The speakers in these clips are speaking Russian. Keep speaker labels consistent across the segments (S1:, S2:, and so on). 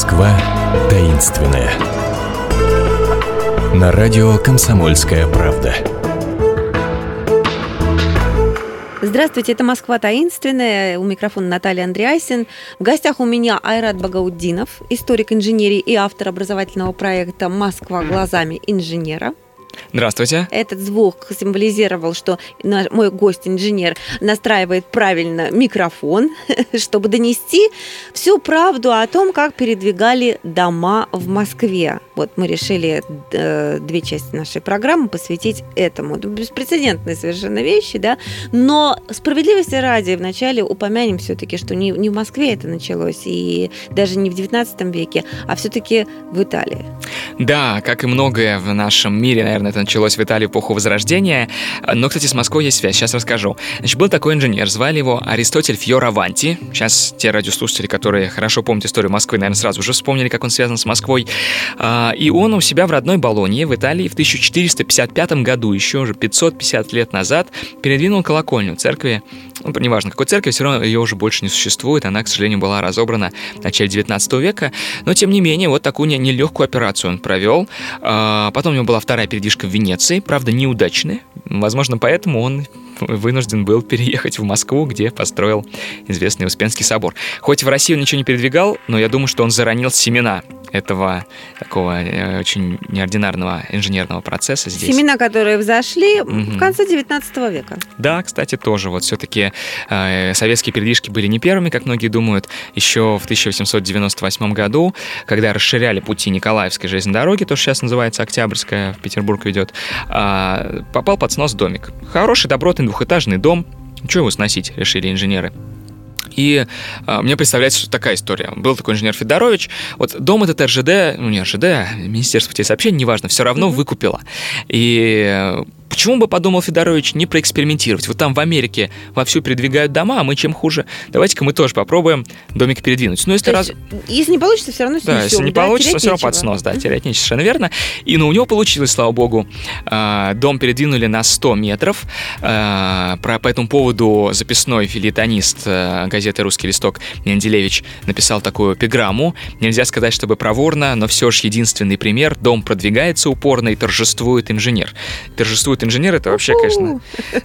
S1: Москва таинственная. На радио «Комсомольская правда».
S2: Здравствуйте, это Москва таинственная. У микрофона Наталья Андреасин. В гостях у меня Айрат Багауддинов, историк инженерии и автор образовательного проекта «Москва глазами инженера».
S3: Здравствуйте.
S2: Этот звук символизировал, что мой гость-инженер настраивает правильно микрофон, чтобы донести всю правду о том, как передвигали дома в Москве. Вот мы решили э, две части нашей программы посвятить этому. Беспрецедентные совершенно вещи, да. Но справедливости ради вначале упомянем все-таки, что не, не в Москве это началось, и даже не в 19 веке, а все-таки в Италии.
S3: Да, как и многое в нашем мире, наверное, это началось в Италии в эпоху Возрождения. Но, кстати, с Москвой есть связь, сейчас расскажу. Значит, был такой инженер, звали его Аристотель Фьораванти. Сейчас те радиослушатели, которые хорошо помнят историю Москвы, наверное, сразу уже вспомнили, как он связан с Москвой. А, и он у себя в родной Болонье в Италии в 1455 году, еще уже 550 лет назад, передвинул колокольню церкви ну, неважно, какой церкви, все равно ее уже больше не существует, она, к сожалению, была разобрана в начале 19 века, но, тем не менее, вот такую нелегкую операцию он провел. А, потом у него была вторая передвижка в Венеции, правда, неудачная, возможно, поэтому он вынужден был переехать в Москву, где построил известный Успенский собор. Хоть в Россию ничего не передвигал, но я думаю, что он заронил семена этого такого э, очень неординарного инженерного процесса здесь.
S2: Семена, которые взошли угу. в конце 19 века.
S3: Да, кстати, тоже. Вот все-таки э, советские передвижки были не первыми, как многие думают. Еще в 1898 году, когда расширяли пути Николаевской железной дороги, то, что сейчас называется Октябрьская, в Петербург ведет, э, попал под снос домик. Хороший, добротный двухэтажный дом. Чего его сносить, решили инженеры. И а, мне представляется, что такая история. Был такой инженер Федорович. Вот дом этот РЖД, ну не РЖД, а Министерство путей сообщений, неважно, все равно mm-hmm. выкупило. И Почему бы, подумал Федорович, не проэкспериментировать? Вот там в Америке вовсю передвигают дома, а мы чем хуже? Давайте-ка мы тоже попробуем домик передвинуть.
S2: Ну, если, раз... если не получится, все равно снесем.
S3: Да, если не да, получится, все равно под снос, да, терять нечего, совершенно верно. И ну, у него получилось, слава богу. А, дом передвинули на 100 метров. А, про, по этому поводу записной филитонист а, газеты «Русский листок» Менделевич написал такую эпиграмму. Нельзя сказать, чтобы проворно, но все же единственный пример. Дом продвигается упорно и торжествует инженер. Торжествует вот инженер это вообще, конечно,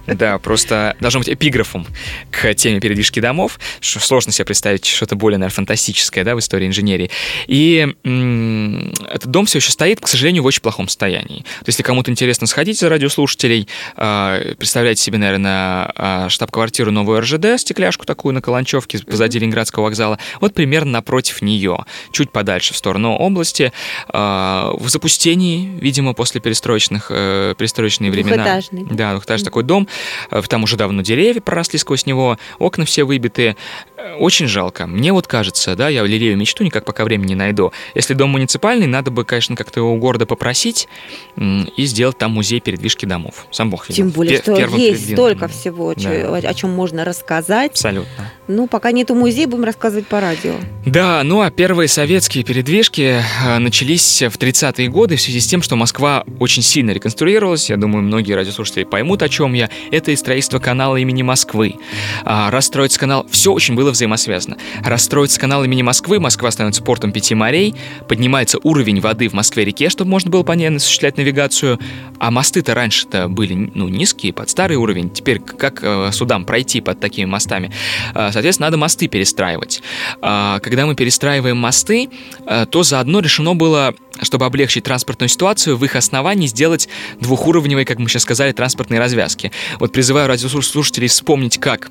S3: да, просто должно быть эпиграфом к теме передвижки домов. Что сложно себе представить что-то более, наверное, фантастическое, да, в истории инженерии. И м- этот дом все еще стоит, к сожалению, в очень плохом состоянии. То есть, если кому-то интересно сходить за радиослушателей, э, представляете себе, наверное, э, штаб-квартиру новую РЖД, стекляшку такую на Каланчевке позади Ленинградского вокзала, вот примерно напротив нее, чуть подальше в сторону области, э, в запустении, видимо, после перестроечных, э, перестроечные времена времена.
S2: Двухэтажный.
S3: Да, двухэтажный mm-hmm. такой дом. Э, там уже давно деревья проросли сквозь него, окна все выбиты. Очень жалко. Мне вот кажется, да, я лелею мечту, никак пока времени не найду. Если дом муниципальный, надо бы, конечно, как-то его у города попросить и сделать там музей передвижки домов. Сам Бог
S2: видел. Тем более, что есть столько всего, да. о чем можно рассказать.
S3: Абсолютно.
S2: Ну, пока нету музея, будем рассказывать по радио.
S3: Да, ну а первые советские передвижки э, начались в 30-е годы в связи с тем, что Москва очень сильно реконструировалась. Я думаю, многие радиослушатели поймут, о чем я. Это и строительство канала имени Москвы. А, расстроить канал... Все очень было взаимосвязано. Расстроить канал имени Москвы, Москва становится портом пяти морей, поднимается уровень воды в Москве-реке, чтобы можно было по ней осуществлять навигацию. А мосты-то раньше-то были ну, низкие, под старый уровень. Теперь как э, судам пройти под такими мостами? А, соответственно, надо мосты перестраивать. А, когда мы перестраиваем мосты, э, то заодно решено было чтобы облегчить транспортную ситуацию, в их основании сделать двухуровневые, как мы сейчас сказали, транспортные развязки. Вот призываю радиослушателей вспомнить, как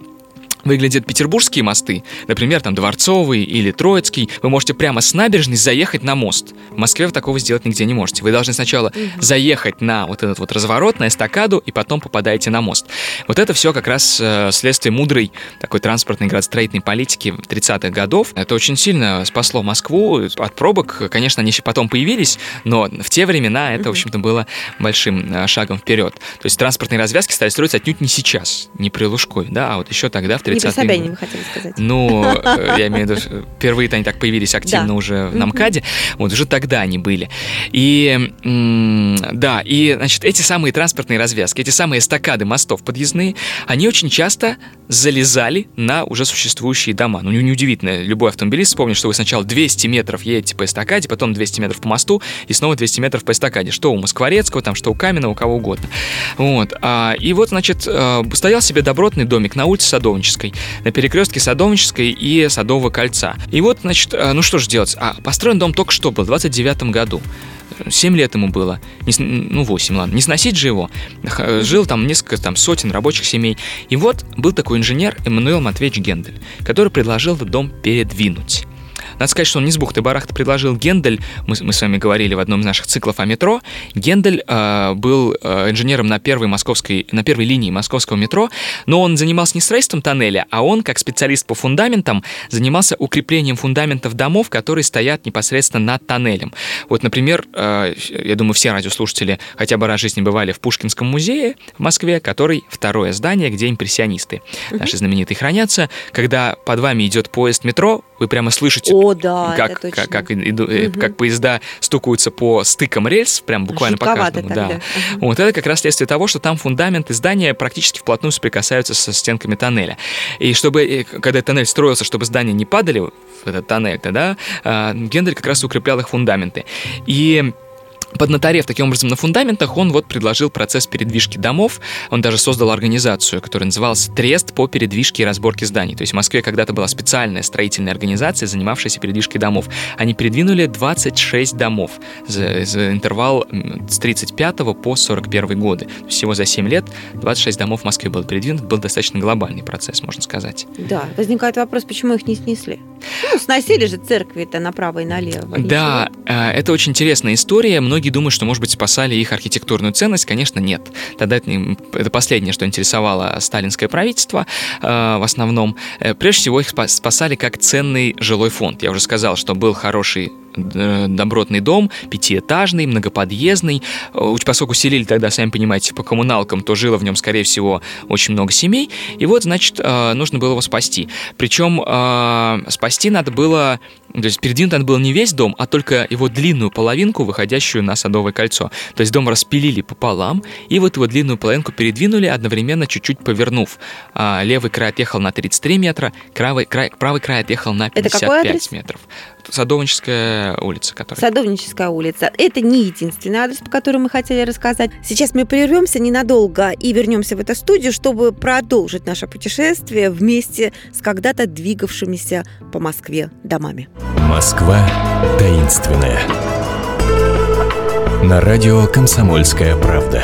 S3: выглядят петербургские мосты, например, там Дворцовый или Троицкий, вы можете прямо с набережной заехать на мост. В Москве вы такого сделать нигде не можете. Вы должны сначала заехать на вот этот вот разворот, на эстакаду, и потом попадаете на мост. Вот это все как раз э, следствие мудрой такой транспортной градостроительной политики 30-х годов. Это очень сильно спасло Москву от пробок. Конечно, они еще потом появились, но в те времена это, в общем-то, было большим э, шагом вперед. То есть транспортные развязки стали строиться отнюдь не сейчас, не при Лужкой, да, а вот еще тогда, в 30
S2: Не про
S3: 30-е
S2: Собянина вы хотели сказать.
S3: Ну, э, я имею в виду, впервые они так появились активно
S2: Да.
S3: уже на
S2: Мгм.
S3: МКАДе. Вот уже тогда они были. И да, и значит, эти самые транспортные развязки, эти самые эстакады мостов подъездные, они очень часто залезали на уже существующие дома. Ну, не- неудивительно, любой автомобилист вспомнит, что вы сначала 200 метров едете по эстакаде, потом 200 метров по мосту, и снова 200 метров по эстакаде. Что у Москворецкого, там, что у Каменного, у кого угодно. Вот. а, и вот, значит, э, стоял себе добротный домик на улице Садовнической, на перекрестке Садовнической и Садового кольца. И вот, значит, э, ну что же делать? А построен дом только что был, в 29 году. 7 лет ему было. Не ну, 8, ладно. Не сносить же его. Х- Жил там несколько там, сотен рабочих семей. И вот был такой инженер Эммануил Матвеевич Гендель, который предложил этот дом передвинуть. Надо сказать, что он не с бухты-барахта предложил Гендель. Мы, мы с вами говорили в одном из наших циклов о метро. Гендель э, был э, инженером на первой, московской, на первой линии московского метро, но он занимался не строительством тоннеля, а он, как специалист по фундаментам, занимался укреплением фундаментов домов, которые стоят непосредственно над тоннелем. Вот, например, э, я думаю, все радиослушатели хотя бы раз в жизни бывали в Пушкинском музее в Москве, который второе здание, где импрессионисты наши знаменитые хранятся. Когда под вами идет поезд метро, вы прямо слышите
S2: О, да,
S3: как, как, как, иду-
S2: Мгм.
S3: как поезда стукаются по стыкам рельс, прям буквально по
S2: Жутковато
S3: каждому.
S2: тогда.
S3: Да.
S2: Ага.
S3: Вот это как раз следствие того, что там фундаменты здания практически вплотную соприкасаются со стенками тоннеля. И чтобы, э, когда тоннель строился, чтобы здания не падали в этот тоннель, да, а, Гендель как раз укреплял их фундаменты. И Поднаторев таким образом на фундаментах, он вот предложил процесс передвижки домов. Он даже создал организацию, которая называлась «Трест по передвижке и разборке зданий». То есть в Москве когда-то была специальная строительная организация, занимавшаяся передвижкой домов. Они передвинули 26 домов за, за интервал с 35 по 41 годы. Всего за 7 лет 26 домов в Москве было передвинут. Был достаточно глобальный процесс, можно сказать.
S2: Да, возникает вопрос, почему их не снесли? Ну, сносили же церкви-то направо и налево.
S3: Да, э, это очень интересная история. Многие думают, что, может быть, спасали их архитектурную ценность. Конечно, нет. Тогда это, это последнее, что интересовало сталинское правительство э, в основном. Э, Прежде всего, их спа- спасали как ценный жилой фонд. Я уже сказал, что был хороший э, добротный дом, пятиэтажный, многоподъездный. Э, Поскольку селили тогда, сами понимаете, по коммуналкам, то жило в нем, скорее всего, очень много семей. И вот, значит, нужно было его спасти. Причем спасти надо было, то есть передвинуть надо было не весь дом, а только его длинную половинку, выходящую на Садовое кольцо. То есть дом распилили пополам, и вот его длинную половинку передвинули, одновременно чуть-чуть повернув. А, левый край отъехал на 33 метра, правый край, правый край отъехал на
S2: Это какой
S3: 55
S2: адрес?
S3: метров. Садовническая улица, которая...
S2: Садовническая улица. Это не единственный адрес, по которому мы хотели рассказать. Сейчас мы прервемся ненадолго и вернемся в эту студию, чтобы продолжить наше путешествие вместе с когда-то двигавшимися по Москве домами.
S1: Москва таинственная. На радио «Комсомольская правда».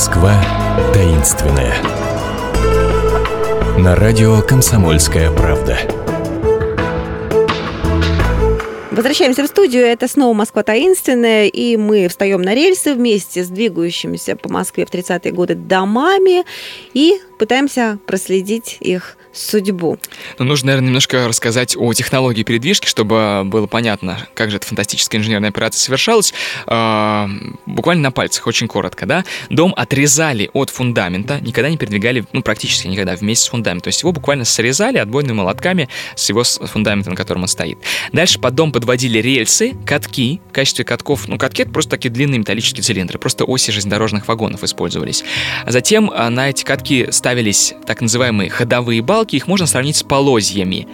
S1: Москва таинственная. На радио «Комсомольская правда».
S2: Возвращаемся в студию. Это снова Москва таинственная, и мы встаем на рельсы вместе с двигающимися по Москве в 30-е годы домами и пытаемся проследить их судьбу.
S3: Ну, нужно, наверное, немножко рассказать о технологии передвижки, чтобы было понятно, как же эта фантастическая инженерная операция совершалась. А, буквально на пальцах, очень коротко, да. Дом отрезали от фундамента, никогда не передвигали, ну, практически никогда вместе с фундаментом. То есть его буквально срезали отбойными молотками с его фундамента, на котором он стоит. Дальше под дом подводили рельсы, катки. В качестве катков, ну, катки — это просто такие длинные металлические цилиндры, просто оси железнодорожных вагонов использовались. А затем а, на эти катки ставились так называемые ходовые балки, их можно сравнить с полозьями,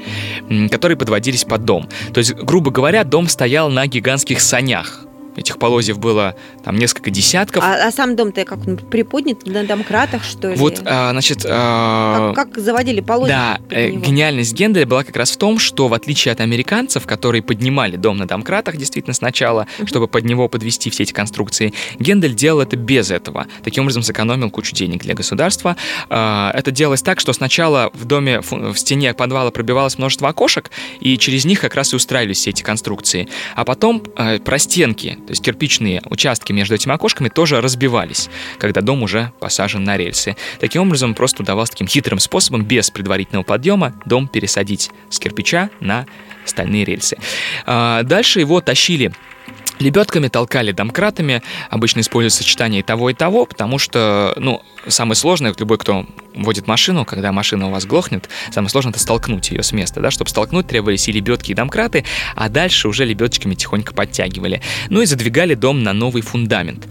S3: которые подводились под дом. То есть, грубо говоря, дом стоял на гигантских санях. Этих полозьев было там несколько десятков.
S2: А, а сам дом-то как он приподнят на домкратах, что ли?
S3: Вот, а, значит... А...
S2: Как, как заводили полозья?
S3: Да, э, гениальность Генделя была как раз в том, что в отличие от американцев, которые поднимали дом на домкратах действительно сначала, uh-huh. чтобы под него подвести все эти конструкции, Гендель делал это без этого. Таким образом сэкономил кучу денег для государства. А, это делалось так, что сначала в доме, в стене подвала пробивалось множество окошек, и через них как раз и устраивались все эти конструкции. А потом э, простенки, то есть кирпичные участки между этими окошками тоже разбивались, когда дом уже посажен на рельсы. Таким образом, просто удавалось таким хитрым способом, без предварительного подъема, дом пересадить с кирпича на стальные рельсы. А, дальше его тащили Лебедками толкали домкратами, обычно используют сочетание и того, и того, потому что, ну, самое сложное, любой, кто водит машину, когда машина у вас глохнет, самое сложное это столкнуть ее с места, да, чтобы столкнуть требовались и лебедки, и домкраты, а дальше уже лебедочками тихонько подтягивали. Ну и задвигали дом на новый фундамент.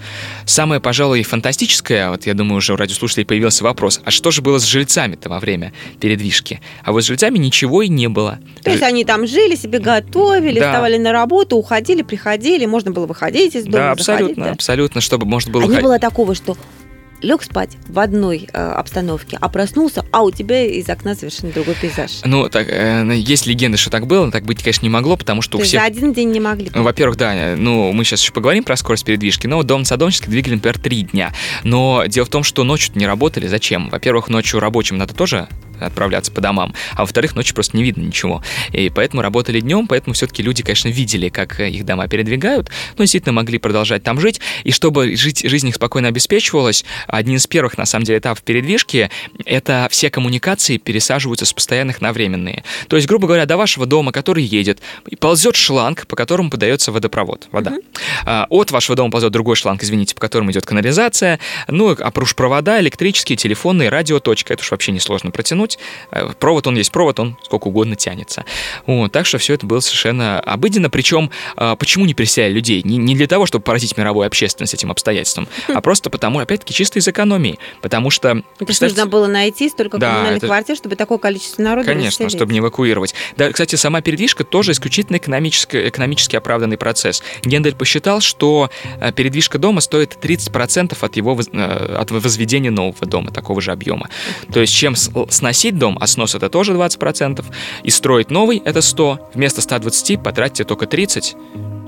S3: Самое, пожалуй, фантастическое, вот я думаю, уже у радиослушателей появился вопрос, а что же было с жильцами-то во время передвижки? А вот с жильцами ничего и не было.
S2: То есть они там жили, себе готовили, да. вставали на работу, уходили, приходили, можно было выходить из дома.
S3: Да, абсолютно,
S2: заходить, да?
S3: абсолютно, чтобы можно было... А
S2: выходить. не было такого, что лег спать в одной э, обстановке, а проснулся, а у тебя из окна совершенно другой пейзаж.
S3: Ну, так, э, есть легенда, что так было, так быть, конечно, не могло, потому что
S2: То
S3: у всех...
S2: за один день не могли?
S3: Ну, во-первых, да, ну, мы сейчас еще поговорим про скорость передвижки, но дом Садовнический двигали, например, три дня. Но дело в том, что ночью не работали. Зачем? Во-первых, ночью рабочим надо тоже отправляться по домам, а во-вторых, ночью просто не видно ничего. И поэтому работали днем, поэтому все-таки люди, конечно, видели, как их дома передвигают, но действительно могли продолжать там жить. И чтобы жить, жизнь их спокойно обеспечивалась, один из первых, на самом деле, этапов передвижки — это все коммуникации пересаживаются с постоянных на временные. То есть, грубо говоря, до вашего дома, который едет, ползет шланг, по которому подается водопровод, вода. Mm-hmm. От вашего дома ползет другой шланг, извините, по которому идет канализация, ну, а провода электрические, телефонные, радиоточка, это уж вообще несложно протянуть протянуть. Э, провод, он есть провод, он сколько угодно тянется. Вот, так что все это было совершенно обыденно. Причем, а, почему не переселяли людей? Не, не для того, чтобы поразить мировую общественность этим обстоятельством, а просто потому, опять-таки, чисто из экономии. Потому что...
S2: Же нужно было найти столько да, коммунальных это... квартир, чтобы такое количество народа
S3: Конечно, чтобы не эвакуировать. Да, кстати, сама передвижка тоже исключительно экономически, экономически оправданный процесс. Гендель посчитал, что э, передвижка дома стоит 30% от его э, от возведения нового дома, такого же объема. То есть, чем сносить сносить дом, а снос это тоже 20%, и строить новый это 100, вместо 120 потратите только 30,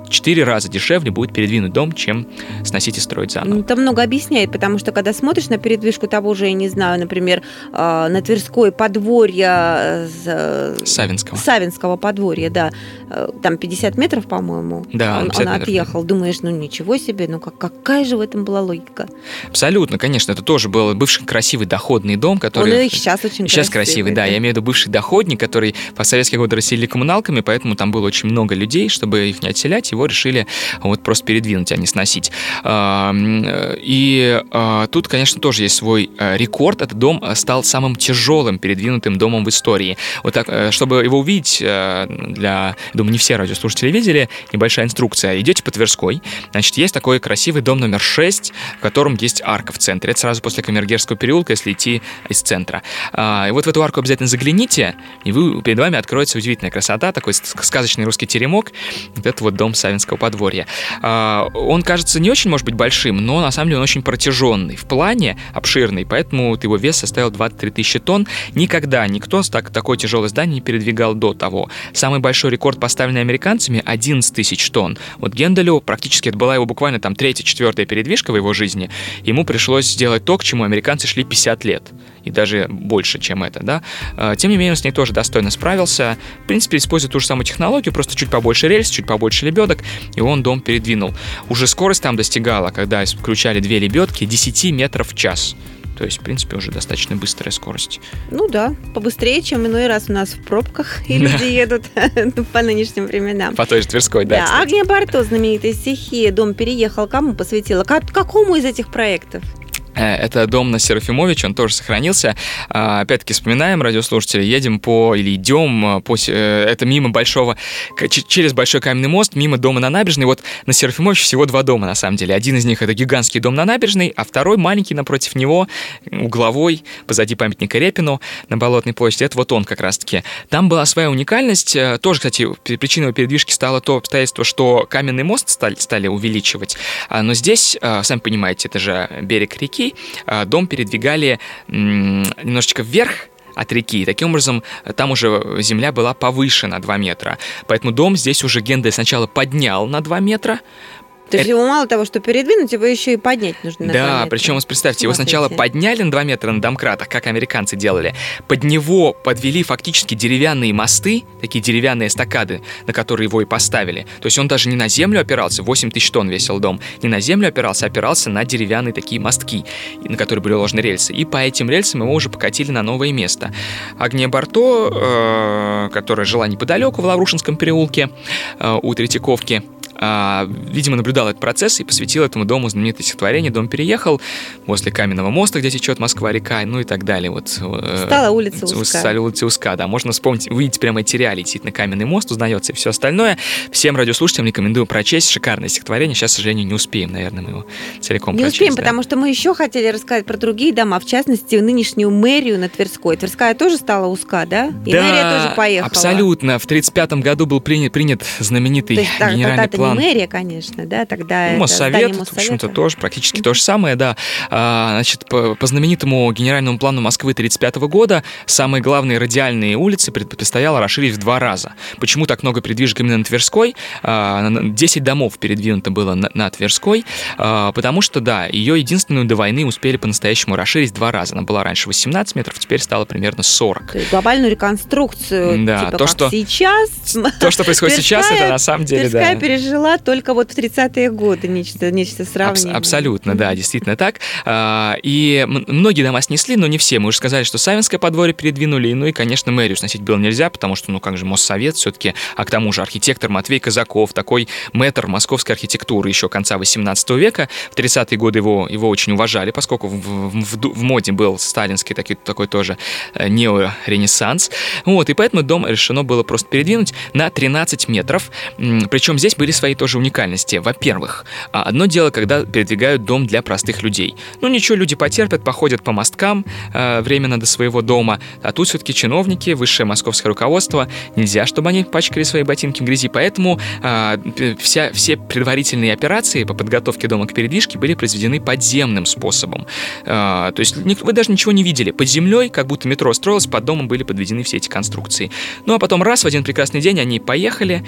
S3: четыре раза дешевле будет передвинуть дом, чем сносить и строить заново.
S2: Это много объясняет, потому что когда смотришь на передвижку того же, я не знаю, например, а, на Тверской подворье э,
S3: Савинского.
S2: Савинского подворья, да, э, там 50 метров, по-моему,
S3: да,
S2: он, он отъехал. Думаешь, ну ничего себе, ну как, какая же в этом была логика?
S3: Абсолютно, конечно, это тоже был бывший красивый доходный дом, который...
S2: Он и сейчас очень
S3: Сейчас красивый, да, да, я имею в виду бывший доходник, который по советские годы расселили коммуналками, поэтому там было очень много людей, чтобы их не отселять, его решили вот просто передвинуть, а не сносить. И а, тут, конечно, тоже есть свой э, рекорд. Этот дом э, стал самым тяжелым передвинутым домом в истории. Вот так, э, чтобы его увидеть, для, думаю, не все радиослушатели видели, небольшая инструкция. Идете по Тверской, значит, есть такой красивый дом номер 6, в котором есть арка в центре. Это сразу после Камергерского переулка, если идти из центра. А, и вот в эту арку обязательно загляните, и вы, перед вами откроется удивительная красота, такой сказочный русский теремок. Вот это вот дом Савинского подворья. А, он кажется не очень, может быть, большим, но на самом деле он очень протяженный. В плане обширный, поэтому его вес составил 23 тысячи тонн. Никогда никто так, такое тяжелое здание не передвигал до того. Самый большой рекорд, поставленный американцами, 11 тысяч тонн. Вот Генделю практически это была его буквально там третья, четвертая передвижка в его жизни. Ему пришлось сделать то, к чему американцы шли 50 лет и даже больше, чем это, да. А, тем не менее, он с ней тоже достойно справился. В принципе, используя ту же самую технологию, просто чуть побольше рельс, чуть побольше лебедок, и он дом передвинул. Уже скорость там достигала, когда включали две лебедки, 10 метров в час. То есть, в принципе, уже достаточно быстрая скорость.
S2: Ну да, побыстрее, чем иной раз у нас в пробках, и люди едут по нынешним временам.
S3: По той же Тверской, да.
S2: Да, Агния Барто, знаменитая стихия «Дом переехал», кому посвятила? Какому из этих проектов?
S3: Э, это дом на Серафимович, он тоже сохранился. А, опять-таки вспоминаем, радиослушатели, едем по или идем по, это мимо большого, через большой каменный мост, мимо дома на набережной. Вот на Серафимович всего два дома, на самом деле. Один из них это гигантский дом на набережной, а второй маленький напротив него, угловой, позади памятника Репину на Болотной площади. Это вот он как раз-таки. Там была своя уникальность. Э, тоже, кстати, причиной передвижки стало то обстоятельство, что каменный мост стали, стали увеличивать. А, но здесь, э, сами понимаете, это же берег реки, э, дом передвигали немножечко вверх, от реки. Таким образом, там уже земля была повыше на 2 метра. Поэтому дом здесь уже Гендель сначала поднял на 2 метра,
S2: то есть его мало того, что передвинуть, его еще и поднять нужно.
S3: Да, причем, вот представьте, его сначала подняли на 2 метра на домкратах, как американцы делали. Под него подвели фактически деревянные мосты, такие деревянные эстакады, на которые его и поставили. То есть он даже не на землю опирался, 8 тысяч тонн весил дом, не на землю опирался, а опирался на деревянные такие мостки, на которые были уложены рельсы. И по этим рельсам его уже покатили на новое место. Агния Барто, э, которая жила неподалеку в Лаврушинском переулке э, у Третьяковки, а, видимо, наблюдал этот процесс и посвятил этому дому знаменитое стихотворение «Дом переехал» возле каменного моста, где течет Москва-река, ну и так далее. Вот,
S2: э, Стала улица узкая.
S3: Стала улица узкая, да. Можно вспомнить, увидеть прямо материале, действительно, каменный мост узнается и все остальное. Всем радиослушателям рекомендую прочесть. Шикарное стихотворение. Сейчас, к сожалению, не успеем, наверное, мы его целиком
S2: Не
S3: прочесть,
S2: успеем,
S3: да.
S2: потому что мы еще хотели рассказать про другие дома, в частности, нынешнюю мэрию на Тверской. Тверская тоже стала узка, да?
S3: И да, мэрия тоже поехала. абсолютно. В 1935 году был принят, принят знаменитый есть, генеральный план.
S2: Не мэрия, конечно, да, тогда
S3: ну, Моссовет, в общем-то, тоже практически то же самое, да. А, значит, по, по знаменитому генеральному плану Москвы 1935 года самые главные радиальные улицы предстояло расширить в два раза. Почему так много передвижек именно на Тверской? А, 10 домов передвинуто было на, на Тверской, а, потому что, да, ее единственную до войны успели по-настоящему расширить в два раза. Она была раньше 18 метров, теперь стала примерно 40.
S2: То есть глобальную реконструкцию, да, типа то, что, сейчас.
S3: То, что происходит сейчас, это на самом деле,
S2: да. пережила только вот в 30-е годы, нечто, нечто сравнение.
S3: Абс- абсолютно, да, действительно так. А, и многие дома снесли, но не все. Мы уже сказали, что Савинское подворье передвинули, ну и, конечно, мэрию сносить было нельзя, потому что, ну как же, Моссовет все-таки, а к тому же архитектор Матвей Казаков, такой мэтр московской архитектуры еще конца 18 века. В 30-е годы его, его очень уважали, поскольку в, в, в, в моде был сталинский такой, такой тоже э, неоренессанс. Вот, и поэтому дом решено было просто передвинуть на 13 метров. Причем здесь были свои тоже уникальности. Во-первых, во-первых, а одно дело, когда передвигают дом для простых людей. Ну ничего, люди потерпят, походят по мосткам э, временно до своего дома, а тут все-таки чиновники, высшее московское руководство, нельзя, чтобы они пачкали свои ботинки в грязи, поэтому э, вся, все предварительные операции по подготовке дома к передвижке были произведены подземным способом. Э, то есть вы даже ничего не видели. Под землей, как будто метро строилось, под домом были подведены все эти конструкции. Ну а потом раз в один прекрасный день они поехали,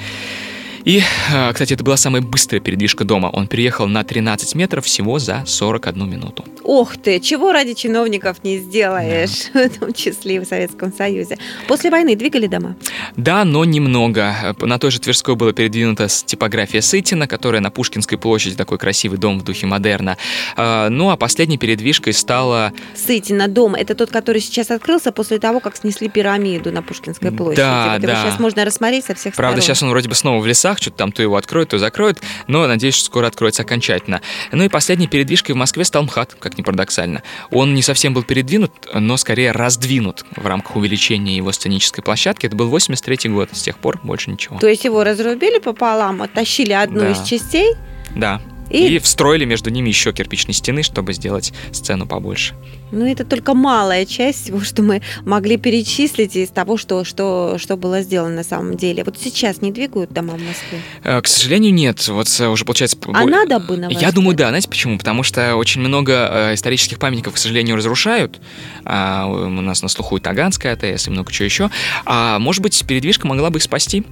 S3: и, а, кстати, это была самая быстрая передвижка дома. Он переехал на 13 метров всего за 41 минуту.
S2: Ох ты, чего ради чиновников не сделаешь, да. в том числе и в Советском Союзе. После войны двигали дома?
S3: Да, но немного. На той же Тверской была передвинута типография Сытина, которая на Пушкинской площади, такой красивый дом в духе модерна. А, ну, а последней передвижкой стала...
S2: Сытина дом, это тот, который сейчас открылся после того, как снесли пирамиду на Пушкинской площади. Да, вот да. сейчас можно рассмотреть со всех
S3: Правда,
S2: сторон.
S3: сейчас он вроде бы снова в лесах, что-то там то его откроют, то закроют, но надеюсь, что скоро откроется окончательно. Ну и последней передвижкой в Москве стал МХАТ, как ни парадоксально. Он не совсем был передвинут, но скорее раздвинут в рамках увеличения его сценической площадки. Это был 83 год, с тех пор больше ничего.
S2: То есть его разрубили пополам, оттащили одну да. из частей?
S3: Да. И... и встроили между ними еще кирпичные стены, чтобы сделать сцену побольше.
S2: Ну, это только малая часть всего, что мы могли перечислить из того, что, что, что было сделано на самом деле. Вот сейчас не двигают дома в Москве?
S3: Э, к сожалению, нет. Вот э, уже получается...
S2: А надо бы, на
S3: Я думаю, да. Знаете почему? Потому что очень много э, исторических памятников, к сожалению, разрушают. А, у нас на слуху и Таганская АТС, и много чего еще. А может быть, передвижка могла бы их спасти,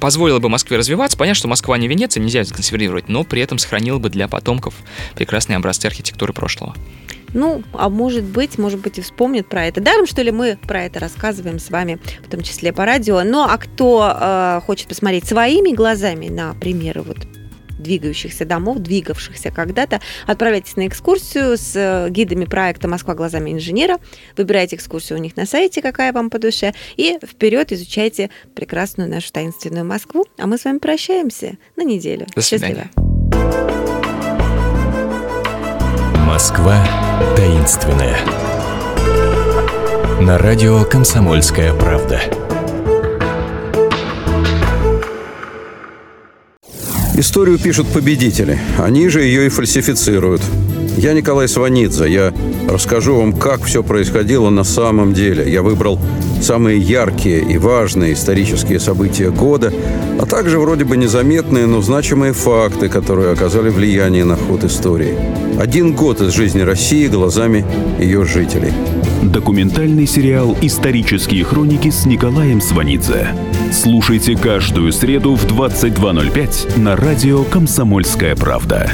S3: позволила бы Москве развиваться. Понятно, что Москва не Венеция, нельзя консервировать, но при этом сохранила бы для потомков прекрасные образцы архитектуры прошлого.
S2: Ну, а может быть, может быть и вспомнит про это. Даром, что ли, мы про это рассказываем с вами, в том числе по радио. Ну, а кто э, хочет посмотреть своими глазами на примеры вот двигающихся домов, двигавшихся когда-то, отправляйтесь на экскурсию с э, гидами проекта «Москва глазами инженера». Выбирайте экскурсию у них на сайте, какая вам по душе, и вперед изучайте прекрасную нашу таинственную Москву. А мы с вами прощаемся на неделю.
S3: До свидания.
S2: Счастливо.
S1: Москва таинственная. На радио «Комсомольская правда».
S4: Историю пишут победители. Они же ее и фальсифицируют. Я Николай Сванидзе. Я расскажу вам, как все происходило на самом деле. Я выбрал самые яркие и важные исторические события года, а также вроде бы незаметные, но значимые факты, которые оказали влияние на ход истории. Один год из жизни России глазами ее жителей.
S5: Документальный сериал «Исторические хроники» с Николаем Сванидзе. Слушайте каждую среду в 22.05 на радио «Комсомольская правда».